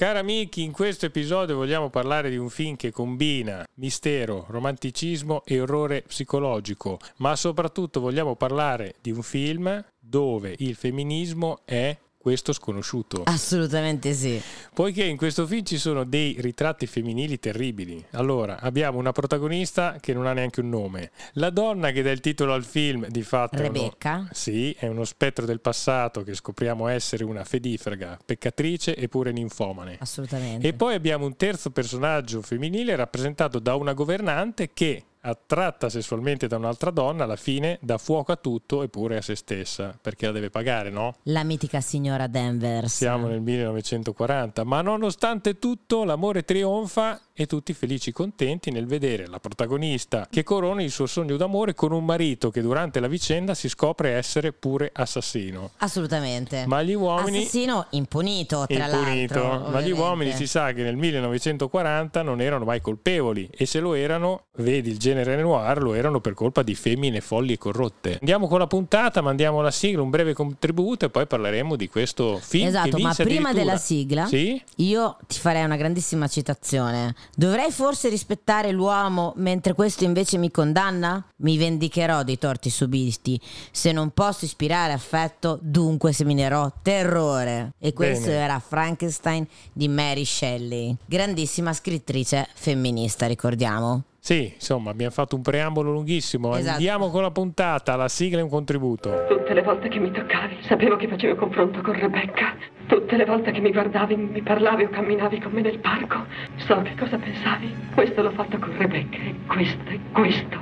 Cari amici, in questo episodio vogliamo parlare di un film che combina mistero, romanticismo e orrore psicologico, ma soprattutto vogliamo parlare di un film dove il femminismo è questo sconosciuto. Assolutamente sì. Poiché in questo film ci sono dei ritratti femminili terribili. Allora, abbiamo una protagonista che non ha neanche un nome. La donna che dà il titolo al film, di fatto... Rebecca? È uno, sì, è uno spettro del passato che scopriamo essere una fedifraga, peccatrice eppure ninfomane. Assolutamente. E poi abbiamo un terzo personaggio femminile rappresentato da una governante che attratta sessualmente da un'altra donna, alla fine dà fuoco a tutto eppure a se stessa, perché la deve pagare, no? La mitica signora Danvers. Siamo nel 1940, ma nonostante tutto l'amore trionfa e tutti felici e contenti nel vedere la protagonista che corona il suo sogno d'amore con un marito che durante la vicenda si scopre essere pure assassino. Assolutamente. Ma gli uomini... Assassino impunito, tra impunito, l'altro. ma gli ovviamente. uomini si sa che nel 1940 non erano mai colpevoli e se lo erano, vedi il genere noir, lo erano per colpa di femmine folli e corrotte. Andiamo con la puntata, mandiamo la sigla, un breve contributo e poi parleremo di questo film. Esatto, ma prima della sigla Sì? io ti farei una grandissima citazione. Dovrei forse rispettare l'uomo mentre questo invece mi condanna? Mi vendicherò dei torti subiti. Se non posso ispirare affetto, dunque seminerò terrore. E questo Bene. era Frankenstein di Mary Shelley, grandissima scrittrice femminista, ricordiamo. Sì, insomma, abbiamo fatto un preambolo lunghissimo. Esatto. Andiamo con la puntata, la sigla e un contributo. Tutte le volte che mi toccavi, sapevo che facevi un confronto con Rebecca. Tutte le volte che mi guardavi, mi parlavi o camminavi con me nel parco, so che cosa pensavi. Questo l'ho fatto con Rebecca e questo e questo.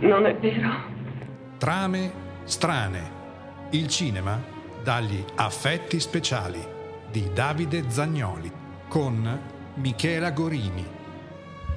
Non è vero? Trame strane. Il cinema dagli affetti speciali di Davide Zagnoli con Michela Gorini.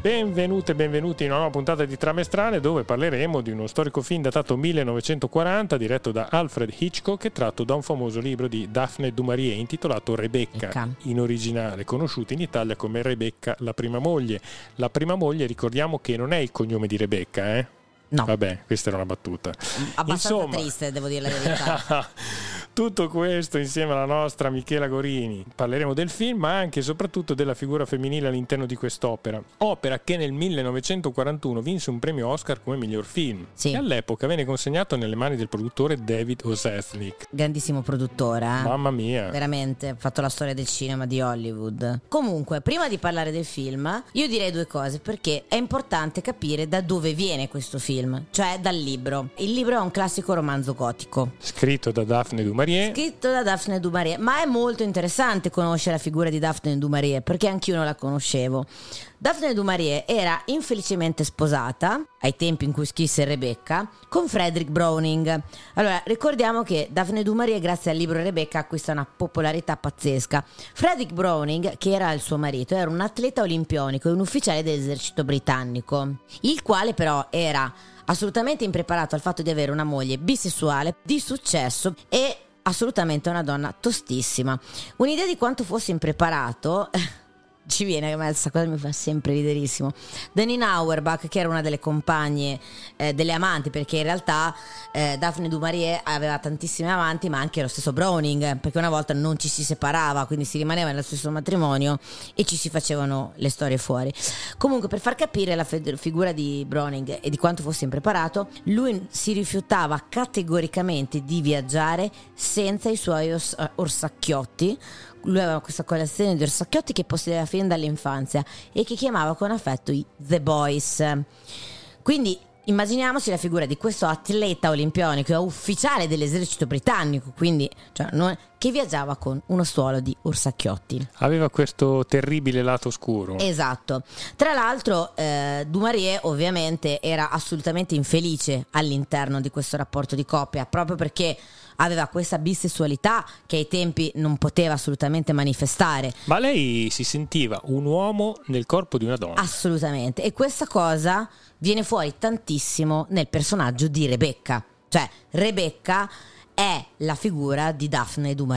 Benvenute e benvenuti in una nuova puntata di Trame Strane dove parleremo di uno storico film datato 1940 diretto da Alfred Hitchcock e tratto da un famoso libro di Daphne du Maurier intitolato Rebecca, Ecca. in originale, conosciuta in Italia come Rebecca la prima moglie. La prima moglie ricordiamo che non è il cognome di Rebecca, eh? No, Vabbè, questa era una battuta. abbastanza Insomma, triste, devo dire la verità. Tutto questo insieme alla nostra Michela Gorini. Parleremo del film, ma anche e soprattutto della figura femminile all'interno di quest'opera. Opera che nel 1941 vinse un premio Oscar come miglior film. Sì. E all'epoca venne consegnato nelle mani del produttore David O. Selznick. Grandissimo produttore, eh? Mamma mia. Veramente, ha fatto la storia del cinema di Hollywood. Comunque, prima di parlare del film, io direi due cose perché è importante capire da dove viene questo film, cioè dal libro. Il libro è un classico romanzo gotico, Scritto da Daphne du Maurier. scritto da Daphne du Maurier, ma è molto interessante conoscere la figura di Daphne du Maurier perché anch'io non la conoscevo. Daphne du Maurier era infelicemente sposata, ai tempi in cui scrisse Rebecca, con Frederick Browning. Allora, ricordiamo che Daphne du Maurier, grazie al libro Rebecca, acquista una popolarità pazzesca. Frederick Browning, che era il suo marito, era un atleta olimpionico e un ufficiale dell'esercito britannico, il quale però era assolutamente impreparato al fatto di avere una moglie bisessuale di successo e assolutamente una donna tostissima. Un'idea di quanto fosse impreparato ci viene, a me questa cosa mi fa sempre riderissimo. Danny Auerbach, che era una delle compagne eh, delle amanti, perché in realtà eh, Daphne du Maurier aveva tantissime amanti, ma anche lo stesso Browning, perché una volta non ci si separava, quindi si rimaneva nello stesso matrimonio e ci si facevano le storie fuori. Comunque, per far capire la fe- figura di Browning e di quanto fosse impreparato, lui si rifiutava categoricamente di viaggiare senza i suoi os- orsacchiotti. Lui aveva questa collezione di orsacchiotti che possedeva fin dall'infanzia e che chiamava con affetto i The Boys. Quindi immaginiamoci la figura di questo atleta olimpionico ufficiale dell'esercito britannico, quindi cioè, non- che viaggiava con uno stuolo di orsacchiotti. Aveva questo terribile lato oscuro. Esatto. Tra l'altro, eh, Dumarie ovviamente era assolutamente infelice all'interno di questo rapporto di coppia, proprio perché aveva questa bisessualità che ai tempi non poteva assolutamente manifestare. Ma lei si sentiva un uomo nel corpo di una donna. Assolutamente. E questa cosa viene fuori tantissimo nel personaggio di Rebecca. Cioè, Rebecca è la figura di Daphne du.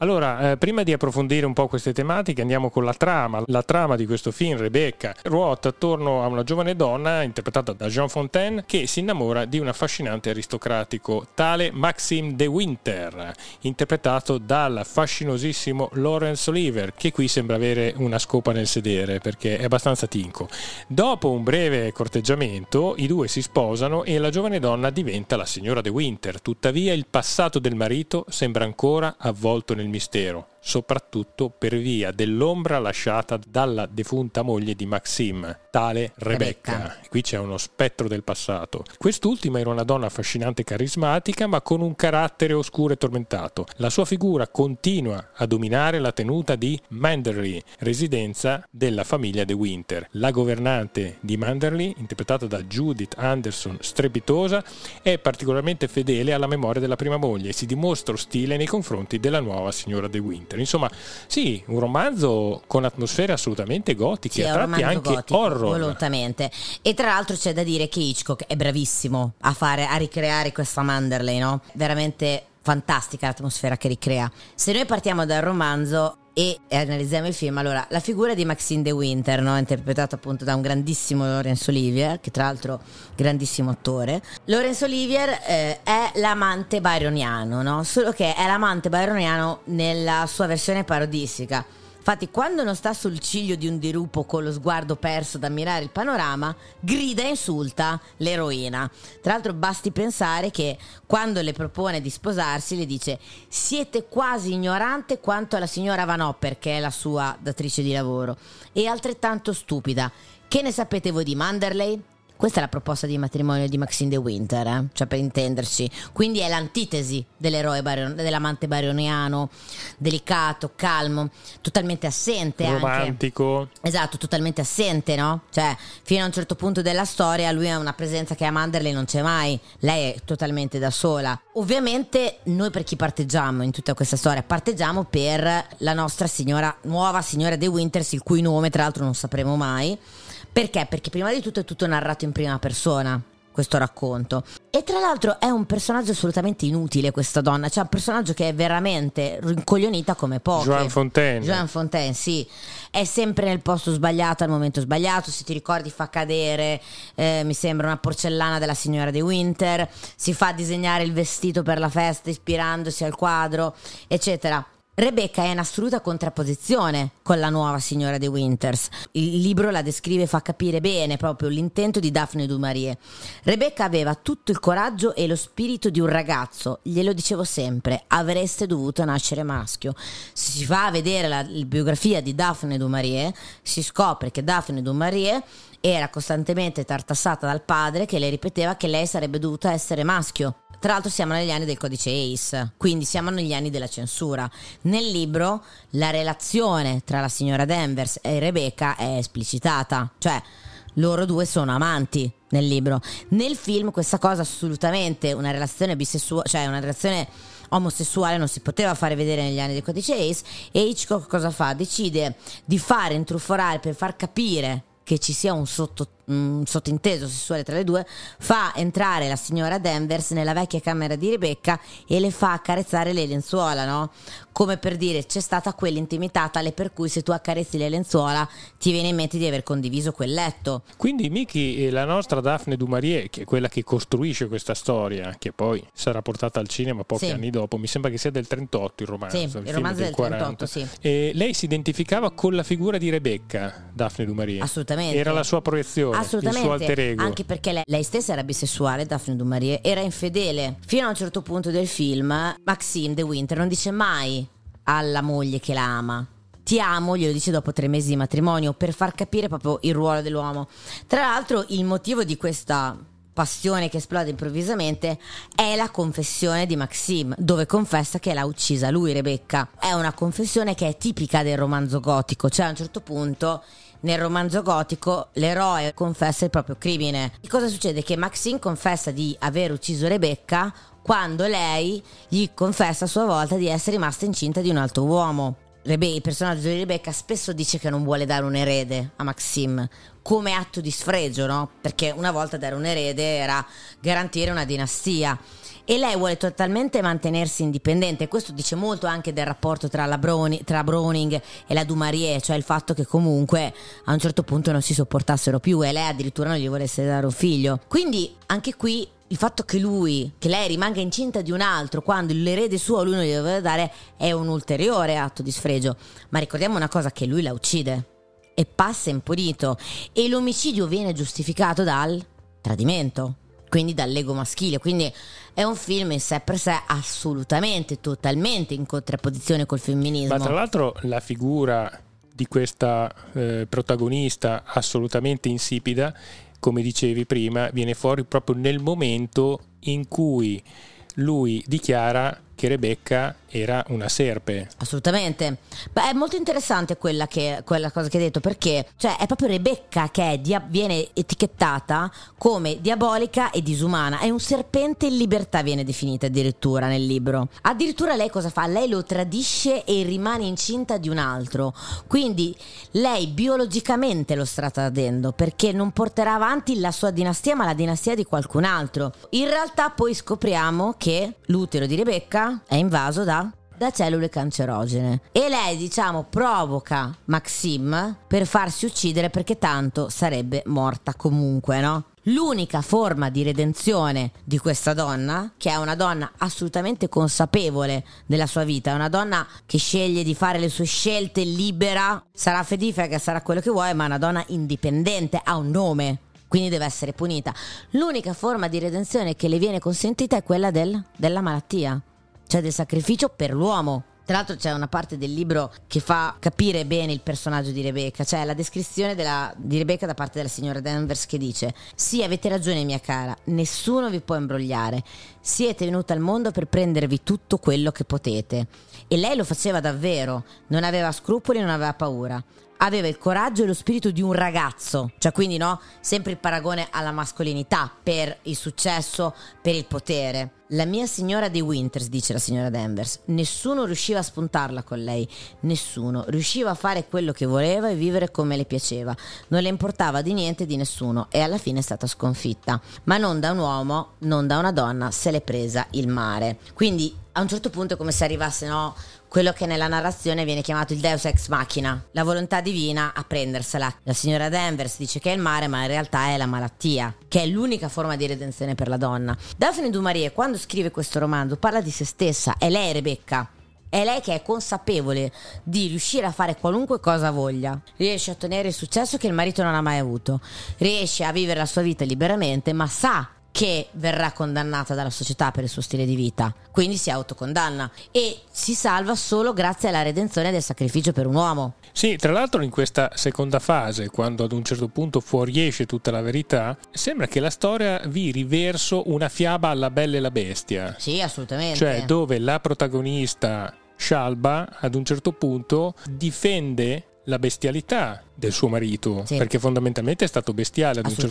Allora, eh, prima di approfondire un po' queste tematiche, andiamo con la trama. La trama di questo film, Rebecca, ruota attorno a una giovane donna interpretata da Jean Fontaine che si innamora di un affascinante aristocratico, tale Maxime de Winter, interpretato dal fascinosissimo Laurence Oliver, che qui sembra avere una scopa nel sedere perché è abbastanza tinco. Dopo un breve corteggiamento, i due si sposano e la giovane donna diventa la signora de Winter. Tuttavia, il passato del marito sembra ancora avvolto nel mistero soprattutto per via dell'ombra lasciata dalla defunta moglie di Maxim, tale Rebecca. Rebecca. Qui c'è uno spettro del passato. Quest'ultima era una donna affascinante e carismatica, ma con un carattere oscuro e tormentato. La sua figura continua a dominare la tenuta di Manderley, residenza della famiglia De Winter. La governante di Manderley, interpretata da Judith Anderson, strepitosa, è particolarmente fedele alla memoria della prima moglie e si dimostra ostile nei confronti della nuova signora De Winter. Winter. Insomma, sì, un romanzo con atmosfere assolutamente gotiche, sì, a tratti anche gotico, horror. Volutamente. E tra l'altro c'è da dire che Hitchcock è bravissimo a fare, a ricreare questa Manderley, no? Veramente fantastica l'atmosfera che ricrea. Se noi partiamo dal romanzo, e analizziamo il film. Allora, la figura di Maxine de Winter, no? interpretata appunto da un grandissimo Laurence Olivier, che tra l'altro grandissimo attore. Laurence Olivier eh, è l'amante byroniano, no? solo che è l'amante byroniano nella sua versione parodistica Infatti, quando non sta sul ciglio di un dirupo con lo sguardo perso ad ammirare il panorama, grida e insulta l'eroina. Tra l'altro, basti pensare che quando le propone di sposarsi, le dice: Siete quasi ignorante quanto la signora Van Hopper, che è la sua datrice di lavoro, e altrettanto stupida. Che ne sapete voi di Manderley? Questa è la proposta di matrimonio di Maxine de Winter, eh? cioè per intenderci. Quindi è l'antitesi dell'eroe barion- dell'amante barioniano, delicato, calmo, totalmente assente Romantico. Anche. Esatto, totalmente assente, no? Cioè, fino a un certo punto della storia lui ha una presenza che a Manderley non c'è mai, lei è totalmente da sola. Ovviamente noi per chi parteggiamo in tutta questa storia? Parteggiamo per la nostra signora, nuova signora De Winters, il cui nome tra l'altro non sapremo mai perché? Perché prima di tutto è tutto narrato in prima persona questo racconto. E tra l'altro è un personaggio assolutamente inutile questa donna, cioè un personaggio che è veramente rincoglionita come poche. Joan Fontaine. Joan Fontaine, sì. È sempre nel posto sbagliato al momento sbagliato, se ti ricordi fa cadere, eh, mi sembra una porcellana della signora De Winter, si fa disegnare il vestito per la festa ispirandosi al quadro, eccetera. Rebecca è in assoluta contrapposizione con la nuova signora De Winters. Il libro la descrive e fa capire bene proprio l'intento di Daphne du Marie. Rebecca aveva tutto il coraggio e lo spirito di un ragazzo, glielo dicevo sempre, avreste dovuto nascere maschio. Se si va a vedere la, la biografia di Daphne du Marie, si scopre che Daphne du Marie era costantemente tartassata dal padre che le ripeteva che lei sarebbe dovuta essere maschio. Tra l'altro siamo negli anni del codice ACE, quindi siamo negli anni della censura. Nel libro la relazione tra la signora Danvers e Rebecca è esplicitata, cioè loro due sono amanti nel libro. Nel film questa cosa assolutamente una relazione bisessuale, cioè una relazione omosessuale non si poteva fare vedere negli anni del codice ACE e Hitchcock cosa fa? Decide di fare intrufolare per far capire che ci sia un, sotto, un sottinteso sessuale tra le due, fa entrare la signora Danvers nella vecchia camera di Rebecca e le fa accarezzare le lenzuola, no? Come per dire c'è stata quell'intimità tale per cui se tu accarezzi le lenzuola ti viene in mente di aver condiviso quel letto. Quindi Miki, la nostra Daphne du Marie, che è quella che costruisce questa storia, che poi sarà portata al cinema pochi sì. anni dopo, mi sembra che sia del 38 il romanzo. Sì, il, il romanzo del, del 38, sì. E lei si identificava con la figura di Rebecca, Daphne du Marie. Assolutamente assolutamente. Era la sua proiezione, assolutamente. Anche perché lei, lei stessa era bisessuale, Daphne du Marie, era infedele. Fino a un certo punto del film, Maxime de Winter non dice mai alla moglie che la ama. Ti amo, glielo dice dopo tre mesi di matrimonio, per far capire proprio il ruolo dell'uomo. Tra l'altro, il motivo di questa passione che esplode improvvisamente è la confessione di Maxime, dove confessa che l'ha uccisa lui, Rebecca. È una confessione che è tipica del romanzo gotico, cioè a un certo punto nel romanzo gotico l'eroe confessa il proprio crimine. E cosa succede? Che Maxine confessa di aver ucciso Rebecca quando lei gli confessa a sua volta di essere rimasta incinta di un altro uomo. Rebe- il personaggio di Rebecca spesso dice che non vuole dare un erede a Maxim come atto di sfregio, no? Perché una volta dare un erede era garantire una dinastia e lei vuole totalmente mantenersi indipendente. Questo dice molto anche del rapporto tra, Browning, tra Browning e la Dumarie, cioè il fatto che comunque a un certo punto non si sopportassero più e lei addirittura non gli volesse dare un figlio. Quindi anche qui il fatto che lui, che lei rimanga incinta di un altro quando l'erede suo lui non gli doveva dare è un ulteriore atto di sfregio. Ma ricordiamo una cosa che lui la uccide e passa impunito e l'omicidio viene giustificato dal tradimento quindi dall'ego maschile. Quindi è un film in sé per sé assolutamente, totalmente in contrapposizione col femminismo. Ma tra l'altro la figura di questa eh, protagonista assolutamente insipida, come dicevi prima, viene fuori proprio nel momento in cui lui dichiara che Rebecca era una serpe. Assolutamente. Beh, è molto interessante quella, che, quella cosa che hai detto perché cioè, è proprio Rebecca che dia- viene etichettata come diabolica e disumana. È un serpente in libertà, viene definita addirittura nel libro. Addirittura lei cosa fa? Lei lo tradisce e rimane incinta di un altro. Quindi lei biologicamente lo sta tradendo perché non porterà avanti la sua dinastia, ma la dinastia di qualcun altro. In realtà poi scopriamo che l'utero di Rebecca è invaso da da cellule cancerogene e lei diciamo provoca Maxim per farsi uccidere perché tanto sarebbe morta comunque no? L'unica forma di redenzione di questa donna, che è una donna assolutamente consapevole della sua vita, è una donna che sceglie di fare le sue scelte libera, sarà fedifega, sarà quello che vuoi, ma è una donna indipendente, ha un nome, quindi deve essere punita. L'unica forma di redenzione che le viene consentita è quella del, della malattia cioè del sacrificio per l'uomo. Tra l'altro c'è una parte del libro che fa capire bene il personaggio di Rebecca, cioè la descrizione della, di Rebecca da parte della signora Danvers che dice Sì, avete ragione mia cara, nessuno vi può imbrogliare, siete venuta al mondo per prendervi tutto quello che potete. E lei lo faceva davvero, non aveva scrupoli, non aveva paura aveva il coraggio e lo spirito di un ragazzo, cioè quindi no, sempre il paragone alla mascolinità per il successo, per il potere. La mia signora dei Winters, dice la signora Danvers, nessuno riusciva a spuntarla con lei, nessuno, riusciva a fare quello che voleva e vivere come le piaceva, non le importava di niente di nessuno. E alla fine è stata sconfitta, ma non da un uomo, non da una donna, se l'è presa il mare. Quindi a un certo punto è come se arrivasse no, quello che nella narrazione viene chiamato il Deus ex machina, la volontà divina a prendersela. La signora Danvers dice che è il mare, ma in realtà è la malattia, che è l'unica forma di redenzione per la donna. Daphne du Maurier, quando scrive questo romanzo, parla di se stessa, è lei Rebecca. È lei che è consapevole di riuscire a fare qualunque cosa voglia. Riesce a ottenere il successo che il marito non ha mai avuto. Riesce a vivere la sua vita liberamente, ma sa che verrà condannata dalla società per il suo stile di vita, quindi si autocondanna e si salva solo grazie alla redenzione del sacrificio per un uomo. Sì, tra l'altro in questa seconda fase, quando ad un certo punto fuoriesce tutta la verità, sembra che la storia viri verso una fiaba alla bella e la bestia. Sì, assolutamente. Cioè dove la protagonista Shalba ad un certo punto difende la bestialità del suo marito, sì. perché fondamentalmente è stato bestiale ad un certo.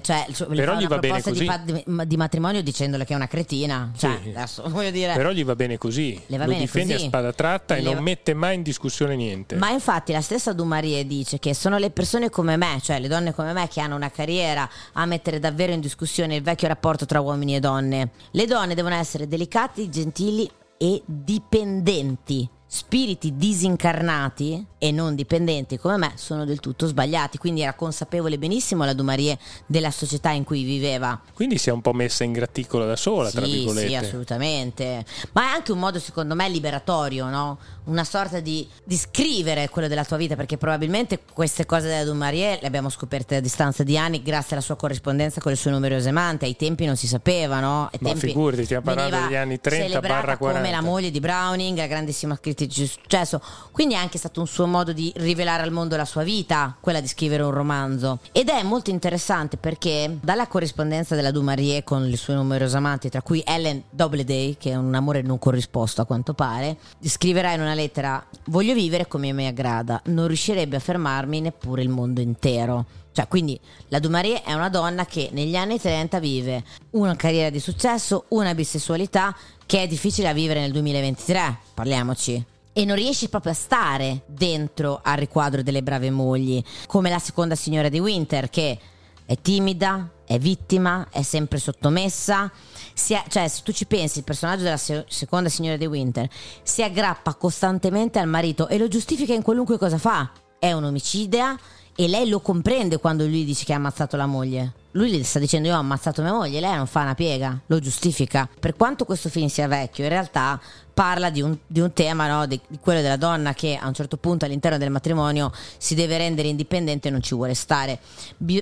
Cioè, Però gli va bene così. Di, di, matrimonio dicendole che è una cretina. Cioè, sì. adesso, dire, Però gli va bene così. Le va Lo bene difende così. a spada tratta Le e non va... mette mai in discussione niente. Ma infatti la stessa Dumarie dice che sono le persone come me, cioè le donne come me che hanno una carriera a mettere davvero in discussione il vecchio rapporto tra uomini e donne. Le donne devono essere delicate, gentili e dipendenti spiriti disincarnati e non dipendenti come me sono del tutto sbagliati. Quindi era consapevole benissimo la Dumarie della società in cui viveva. Quindi si è un po' messa in graticolo da sola, sì, tra virgolette. Sì, assolutamente. Ma è anche un modo, secondo me, liberatorio, no? Una sorta di, di scrivere quello della tua vita, perché probabilmente queste cose della Dumarie le abbiamo scoperte a distanza di anni grazie alla sua corrispondenza con le sue numerose amanti. Ai tempi non si sapeva, no? Ai Ma figurati, stiamo parlando degli anni 30 barra 40. come la moglie di Browning, la grandissima scrittrice di successo. Quindi è anche stato un suo modo di rivelare al mondo la sua vita, quella di scrivere un romanzo. Ed è molto interessante perché dalla corrispondenza della Dumarie con le sue numerose amanti, tra cui Ellen Doubleday, che è un amore non corrisposto a quanto pare, scriverà in una lettera: Voglio vivere come mi aggrada, non riuscirebbe a fermarmi neppure il mondo intero. Cioè, quindi la Dumarie è una donna che negli anni 30 vive una carriera di successo, una bisessualità che è difficile da vivere nel 2023, parliamoci. e non riesci proprio a stare dentro al riquadro delle brave mogli, come la seconda signora di Winter che è timida, è vittima, è sempre sottomessa. È, cioè, se tu ci pensi, il personaggio della se- seconda signora di Winter si aggrappa costantemente al marito e lo giustifica in qualunque cosa fa. È un omicida e lei lo comprende quando lui dice che ha ammazzato la moglie. Lui gli sta dicendo io ho ammazzato mia moglie, lei non fa una piega, lo giustifica. Per quanto questo film sia vecchio, in realtà parla di un, di un tema, no? di, di, quello della donna che a un certo punto all'interno del matrimonio si deve rendere indipendente e non ci vuole stare.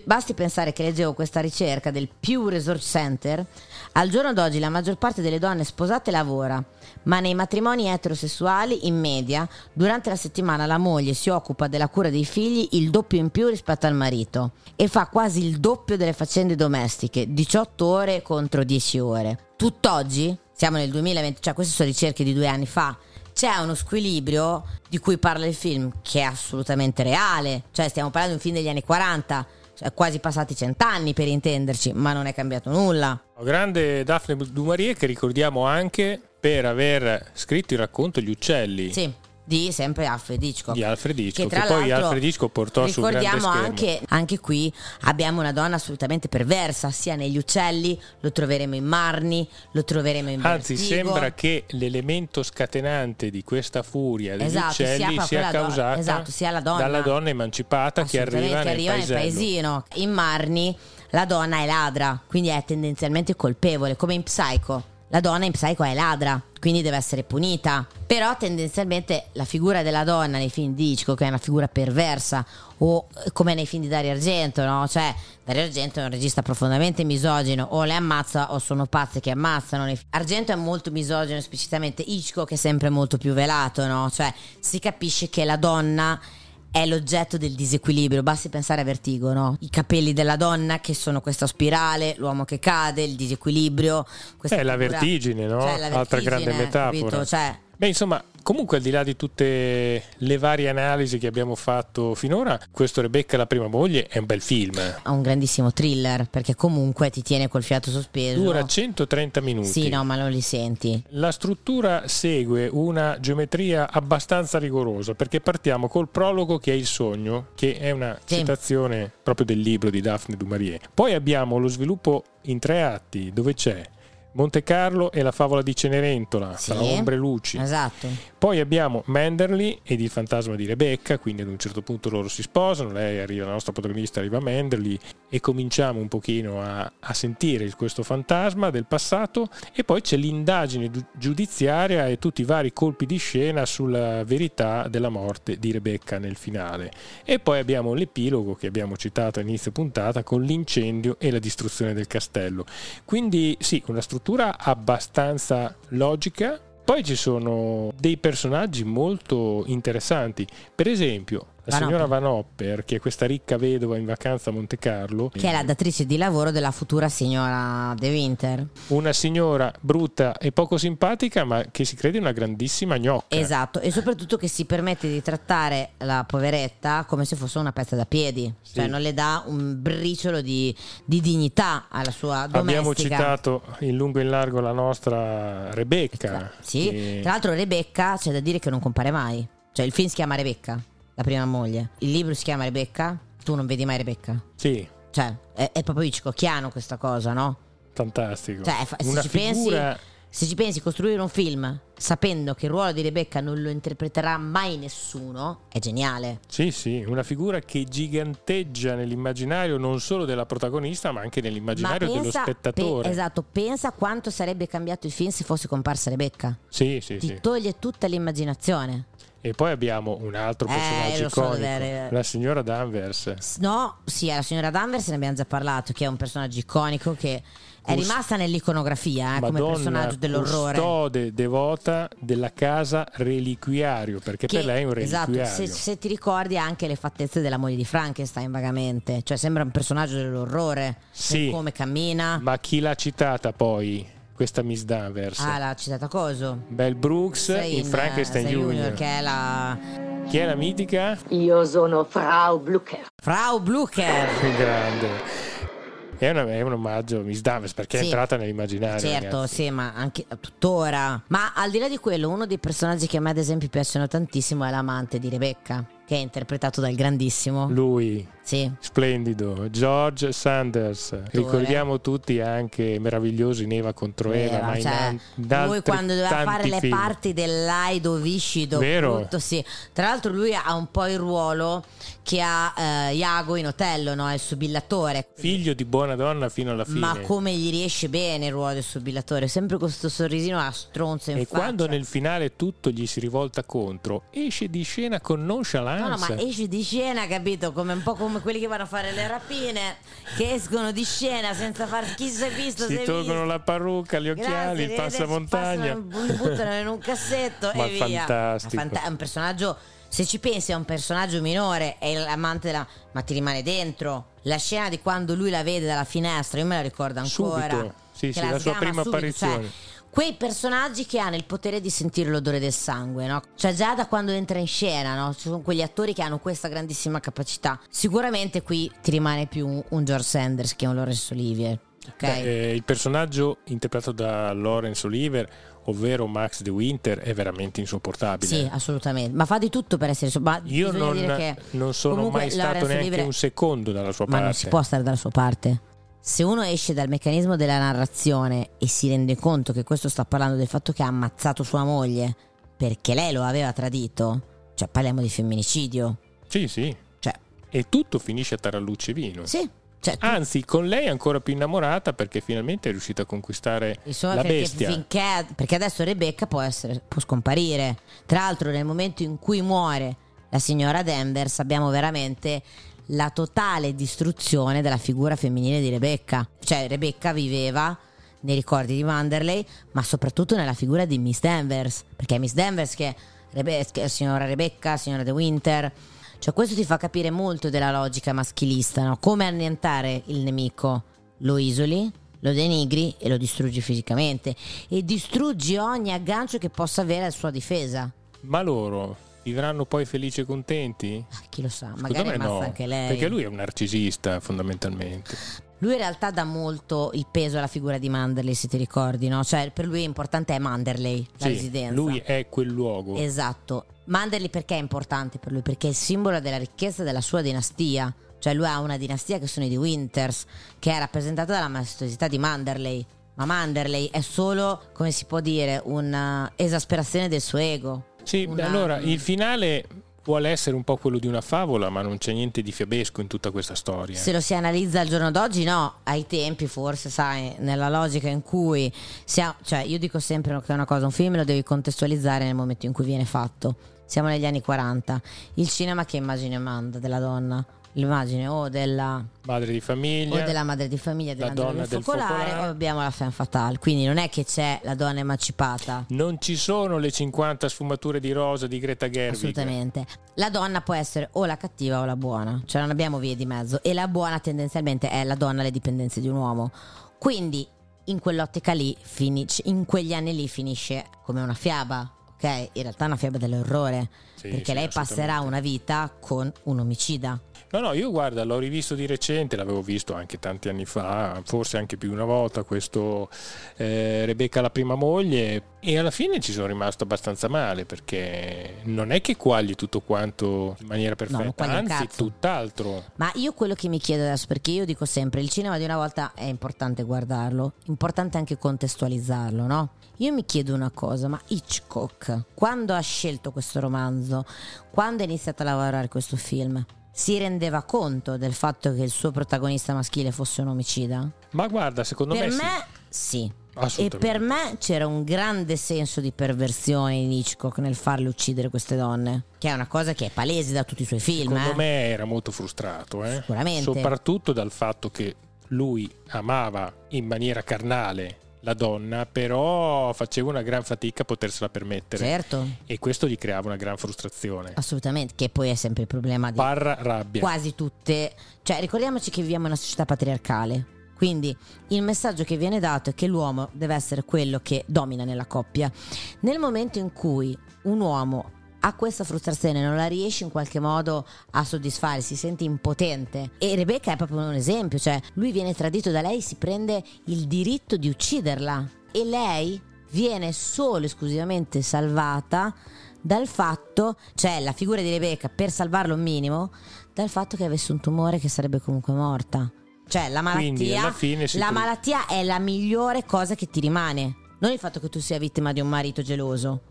basti pensare che leggevo questa ricerca del Pew Research Center. Al giorno d'oggi la maggior parte delle donne sposate lavora, ma nei matrimoni eterosessuali, in media, durante la settimana la moglie si occupa della cura dei figli il doppio in più rispetto al marito e fa quasi il doppio delle faccende domestiche, 18 ore contro 10 ore. Tutt'oggi siamo nel 2020, cioè queste sono ricerche di due anni fa, c'è uno squilibrio di cui parla il film che è assolutamente reale, cioè stiamo parlando di un film degli anni 40, cioè quasi passati cent'anni per intenderci, ma non è cambiato nulla. Grande Daphne du Maurier che ricordiamo anche per aver scritto il racconto Gli uccelli. Sì di sempre Alfred Hitchcock. Di Alfred Hitchcock, che, che poi Alfred Hitchcock portò sul grande schermo. anche, anche qui abbiamo una donna assolutamente perversa, sia negli uccelli, lo troveremo in Marni, lo troveremo in Anzi, Vertigo. sembra che l'elemento scatenante di questa furia degli esatto, uccelli sia, sia causata do- esatto, sia la donna. dalla donna emancipata che arriva, che arriva nel, nel paesino. In Marni la donna è ladra, quindi è tendenzialmente colpevole, come in Psycho la donna in Psycho è ladra, quindi deve essere punita. Però tendenzialmente la figura della donna nei film di Hitchcock è una figura perversa, o come nei film di Dario Argento, no? Cioè, Dario Argento è un regista profondamente misogino, o le ammazza o sono pazze che ammazzano. Argento è molto misogino esplicitamente, Hitchcock è sempre molto più velato, no? Cioè, si capisce che la donna è l'oggetto del disequilibrio. Basti pensare a Vertigo, no? I capelli della donna che sono questa spirale, l'uomo che cade, il disequilibrio. È eh, la vertigine, no? Cioè, la vertigine, Altra grande metafora. Cioè, Beh, insomma, comunque al di là di tutte le varie analisi che abbiamo fatto finora, questo Rebecca la prima moglie è un bel film. È un grandissimo thriller perché comunque ti tiene col fiato sospeso. Dura 130 minuti. Sì, no, ma non li senti. La struttura segue una geometria abbastanza rigorosa perché partiamo col prologo che è il sogno, che è una sì. citazione proprio del libro di Daphne du Maurier. Poi abbiamo lo sviluppo in tre atti dove c'è Monte Carlo e la favola di Cenerentola, sì, tra ombre e luci. Esatto. Poi abbiamo Manderly ed il fantasma di Rebecca, quindi ad un certo punto loro si sposano, lei arriva, la nostra protagonista arriva a Manderly e cominciamo un pochino a, a sentire questo fantasma del passato e poi c'è l'indagine giudiziaria e tutti i vari colpi di scena sulla verità della morte di Rebecca nel finale. E poi abbiamo l'epilogo che abbiamo citato a inizio puntata con l'incendio e la distruzione del castello. Quindi sì, una struttura struttura abbastanza logica. Poi ci sono dei personaggi molto interessanti. Per esempio, la Van signora Van Hopper, che è questa ricca vedova in vacanza a Monte Carlo. Che è la datrice di lavoro della futura signora De Winter. Una signora brutta e poco simpatica, ma che si crede una grandissima gnocca. Esatto, e soprattutto che si permette di trattare la poveretta come se fosse una pezza da piedi. Sì. Cioè non le dà un briciolo di, di dignità alla sua domestica. Abbiamo citato in lungo e in largo la nostra Rebecca. Sì, che... tra l'altro Rebecca c'è da dire che non compare mai. Cioè il film si chiama Rebecca la prima moglie. Il libro si chiama Rebecca, tu non vedi mai Rebecca. Sì. Cioè, è, è proprio Hitchcockiano questa cosa, no? Fantastico. Cioè, se Una ci figura... pensi se ci pensi costruire un film sapendo che il ruolo di Rebecca non lo interpreterà mai nessuno, è geniale. Sì, sì, una figura che giganteggia nell'immaginario non solo della protagonista, ma anche nell'immaginario pensa, dello spettatore. Pe- esatto, pensa quanto sarebbe cambiato il film se fosse comparsa Rebecca. Sì, sì, Ti sì. toglie tutta l'immaginazione. E poi abbiamo un altro eh, personaggio eh, iconico, so la signora Danvers. No, sì, la signora Danvers ne abbiamo già parlato, che è un personaggio iconico che è rimasta nell'iconografia eh, come personaggio dell'orrore. Custode devota della casa reliquiario, perché che, per lei è un reliquiario. Esatto, se, se, ti ricordi anche le fattezze della moglie di Frankenstein vagamente, cioè sembra un personaggio dell'orrore, sì, come cammina. Ma chi l'ha citata poi? Questa Miss Danvers. Ah, l'ha citata Coso. Bell Brooks in, in Frankenstein Junior. Junior. Che è la... Chi è la mitica? Io sono Frau Blucher. Frau Blucher. Grande. È, una- è un omaggio a Miss Davis perché è Sì. entrata nell'immaginario. Certo, ragazzi. sì, ma anche tuttora. Ma al di là di quello, uno dei personaggi che a me, ad esempio, piacciono tantissimo è l'amante di Rebecca, che è interpretato dal grandissimo. Lui, Sì. splendido, George Sanders. Ricordiamo tutti anche meravigliosi Eva contro Eva. Vero, ma in cioè, in lui quando doveva fare le film. parti dell'aido viscido Vero. brutto, sì. tra l'altro lui ha un po' il ruolo che ha eh, Iago in Otello no? è il subillatore Figlio di buona donna fino alla fine. ma come gli riesce bene il ruolo del subillatore sempre con questo sorrisino a stronzo in e faccia quando nel finale tutto gli si rivolta contro, esce di scena con nonchalance. No, no, ma esce di scena, capito? Come un po' come quelli che vanno a fare le rapine, che escono di scena senza far chi si è visto, si tolgono la parrucca, gli occhiali, Grazie, il passamontagna. passano, li buttano in un cassetto Ma e via. fantastico. È fanta- è un personaggio. Se ci pensi, è un personaggio minore, è l'amante della. ma ti rimane dentro. La scena di quando lui la vede dalla finestra, io me la ricordo ancora. Subito. Sì, che sì, la sua prima subito, apparizione. cioè, quei personaggi che hanno il potere di sentire l'odore del sangue, no? Cioè, già da quando entra in scena, no? Ci sono quegli attori che hanno questa grandissima capacità. Sicuramente qui ti rimane più un, George Sanders che un Laurence Olivier. Ok? Beh, eh, il personaggio interpretato da Lawrence Oliver, ovvero Max De Winter, è veramente insopportabile. Sì, assolutamente. Ma fa di tutto per essere. so- Ma Io non, dire che non sono mai stato Laurence neanche un secondo dalla sua Ma parte. non si può stare dalla sua parte. Se uno esce dal meccanismo della narrazione e si rende conto che questo sta parlando del fatto che ha ammazzato sua moglie perché lei lo aveva tradito, cioè parliamo di femminicidio. Sì, sì. Cioè, E tutto finisce a taralluce vino. sì. Cioè, tu- Anzi, con lei è ancora più innamorata perché finalmente è riuscita a conquistare Insomma, la perché, bestia. finché- perché adesso Rebecca può, essere, può scomparire. Tra l'altro, nel momento in cui muore la signora Danvers, abbiamo veramente la totale distruzione della figura femminile di Rebecca. Cioè, Rebecca viveva nei ricordi di Manderley, ma soprattutto nella figura di Miss Danvers. Perché è Miss Danvers che, Rebe- che è signora Rebecca, signora De Winter. Cioè, questo ti fa capire molto della logica maschilista, no? Come annientare il nemico. Lo isoli, lo denigri e lo distruggi fisicamente. E distruggi ogni aggancio che possa avere a sua difesa. Ma loro vivranno poi felici e contenti? Ah, chi lo sa, Secondo magari ammazza no, anche lei. perché lui è un narcisista fondamentalmente. Lui in realtà dà molto il peso alla figura di Manderley, se ti ricordi, no? Cioè, per lui è importante è Manderley, la Sì, residenza. lui è quel luogo. Esatto. Manderley perché è importante per lui? Perché è il simbolo della ricchezza della sua dinastia. Cioè lui ha una dinastia che sono i di Winters, che è rappresentata dalla maestosità di Manderley. Ma Manderley è solo, come si può dire, un'esasperazione del suo ego. Sì, Una- allora il finale vuole essere un po' quello di una favola, ma non c'è niente di fiabesco in tutta questa storia. Se lo si analizza al giorno d'oggi, no, ai tempi forse, sai, nella logica in cui siamo, cioè io dico sempre che è una cosa, un film lo devi contestualizzare nel momento in cui viene fatto. Siamo negli anni 40. Il cinema che immagine manda della donna? L'immagine o della, Madre di famiglia. o della madre di famiglia, La dell'angelo donna del focolare, focolare. o abbiamo la femme fatale. Quindi non è che c'è la donna emancipata. Non ci sono le 50 sfumature di rosa di Greta Gerwig. Assolutamente. La donna può essere o la cattiva o la buona, cioè non abbiamo vie di mezzo. E la buona tendenzialmente è la donna alle dipendenze di un uomo. Quindi in quell'ottica lì, finisce, in quegli anni lì finisce come una fiaba. Ok, in realtà è una fiaba dell'orrore. Sì, perché sì, lei passerà una vita con un omicida. No, no, io guarda, l'ho rivisto di recente, l'avevo visto anche tanti anni fa, forse anche più di una volta, questo eh, Rebecca la prima moglie, e alla fine ci sono rimasto abbastanza male perché non è che quagli tutto quanto in maniera perfetta, un anzi tutt'altro. Ma io quello che mi chiedo adesso, perché io dico sempre, il cinema di una volta è importante guardarlo, importante anche contestualizzarlo, no? Io mi chiedo una cosa, ma Hitchcock, quando ha scelto questo romanzo, quando ha iniziato a lavorare questo film, si rendeva conto del fatto che il suo protagonista maschile fosse un omicida? Ma guarda, secondo per me, sì. me sì. E Assolutamente. per me c'era un grande senso di perversione in Hitchcock nel farle uccidere queste donne, che è una cosa che è palese da tutti i suoi film. Secondo eh. me era molto frustrato, eh? Sicuramente. soprattutto dal fatto che lui amava in maniera carnale la donna, però faceva una gran fatica a potersela permettere Certo. e questo gli creava una gran frustrazione. Assolutamente, che poi è sempre il problema di Barra rabbia. quasi tutte. Cioè, ricordiamoci che viviamo in una società patriarcale. Quindi il messaggio che viene dato è che l'uomo deve essere quello che domina nella coppia. Nel momento in cui un uomo ha questa frustrazione, non la riesce in qualche modo a soddisfare, si sente impotente. E Rebecca è proprio un esempio, cioè lui viene tradito da lei, si prende il diritto di ucciderla e lei viene solo e esclusivamente salvata dal fatto, cioè la figura di Rebecca per salvarlo un minimo, dal fatto che avesse un tumore che sarebbe comunque morta. Cioè la malattia, la malattia è la migliore cosa che ti rimane, non il fatto che tu sia vittima di un marito geloso.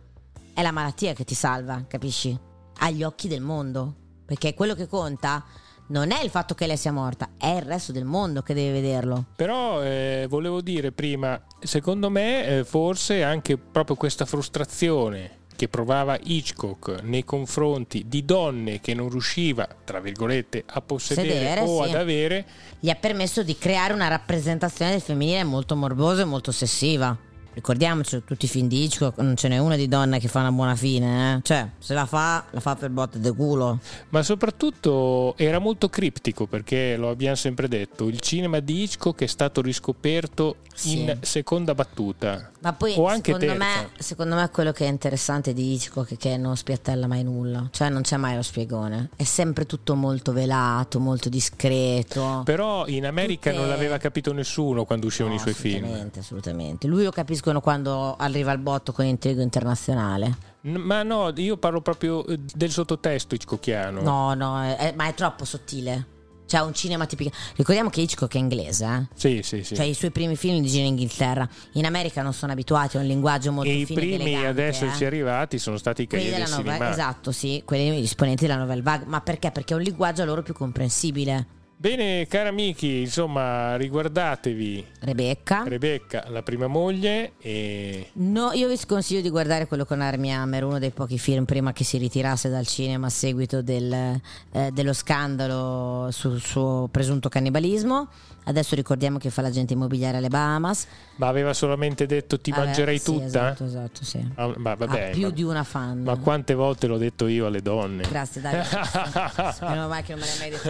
È la malattia che ti salva, capisci? Agli occhi del mondo. Perché quello che conta non è il fatto che lei sia morta, è il resto del mondo che deve vederlo. Però eh, volevo dire prima, secondo me eh, forse anche proprio questa frustrazione che provava Hitchcock nei confronti di donne che non riusciva, tra virgolette, a possedere Sedere, o sì. ad avere, gli ha permesso di creare una rappresentazione del femminile molto morbosa e molto ossessiva. Ricordiamoci, tutti i film di Hitchcock non ce n'è una di donna che fa una buona fine, eh? cioè se la fa, la fa per botte de culo. Ma soprattutto era molto criptico perché lo abbiamo sempre detto, il cinema di Hitchcock è stato riscoperto sì. in seconda battuta. Ma poi o anche secondo, me, secondo me quello che è interessante di Hitchcock è che non spiattella mai nulla, cioè non c'è mai lo spiegone, è sempre tutto molto velato, molto discreto. Però in America Tutte... non l'aveva capito nessuno quando uscivano no, i suoi film. Assolutamente, assolutamente. Lui lo capisco capiscono quando arriva il botto con intrigo internazionale. Ma no, io parlo proprio eh, del sottotesto hitchcockiano. No, no, è, ma è troppo sottile. Cioè, un cinema tipico. Ricordiamo che Hitchcock è inglese, eh? Sì, sì, sì. Cioè, i suoi primi film di giro in Inghilterra. In America non sono abituati a un linguaggio molto e fine. E i primi ad esserci eh? arrivati sono stati i quelli della novella. Esatto, sì, quelli esponenti della novella vague. Ma perché? Perché è un linguaggio a loro più comprensibile. Bene, cari amici, insomma, riguardatevi Rebecca. Rebecca, la prima moglie. E... No, io vi sconsiglio di guardare quello con Armie Hammer, uno dei pochi film prima che si ritirasse dal cinema a seguito del, eh, dello scandalo sul suo presunto cannibalismo. Adesso ricordiamo che fa l'agente immobiliare alle Bahamas. Ma aveva solamente detto ti Vabbè, mangerai sì, tutta? Esatto, esatto, sì. Ah, ma vabbè, più ma, di una fan. Ma quante volte l'ho detto io alle donne? Grazie, dai. Spero mai che non me l'hai mai detto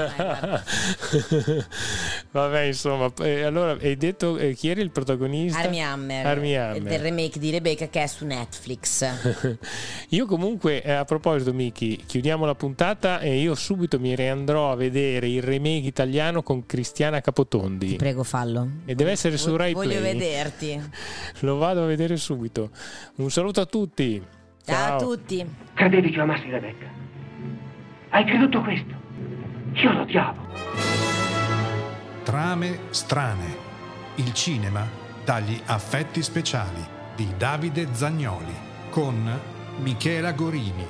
mai. vabbè, insomma, eh, allora hai detto eh, chi era il protagonista? Armie Hammer. Armie Hammer. Del remake di Rebecca che è su Netflix. io comunque, eh, a proposito Miki, chiudiamo la puntata e io subito mi riandrò a vedere il remake italiano con Cristiana Capotonda. Biondi. Ti prego, fallo. E deve essere su Rai Voglio Play. vederti. Lo vado a vedere subito. Un saluto a tutti. Ciao, a tutti. Credevi che amassi Rebecca? Hai creduto questo? Io l'odiavo. Trame strane. Il cinema dagli affetti speciali di Davide Zagnoli con Michela Gorini.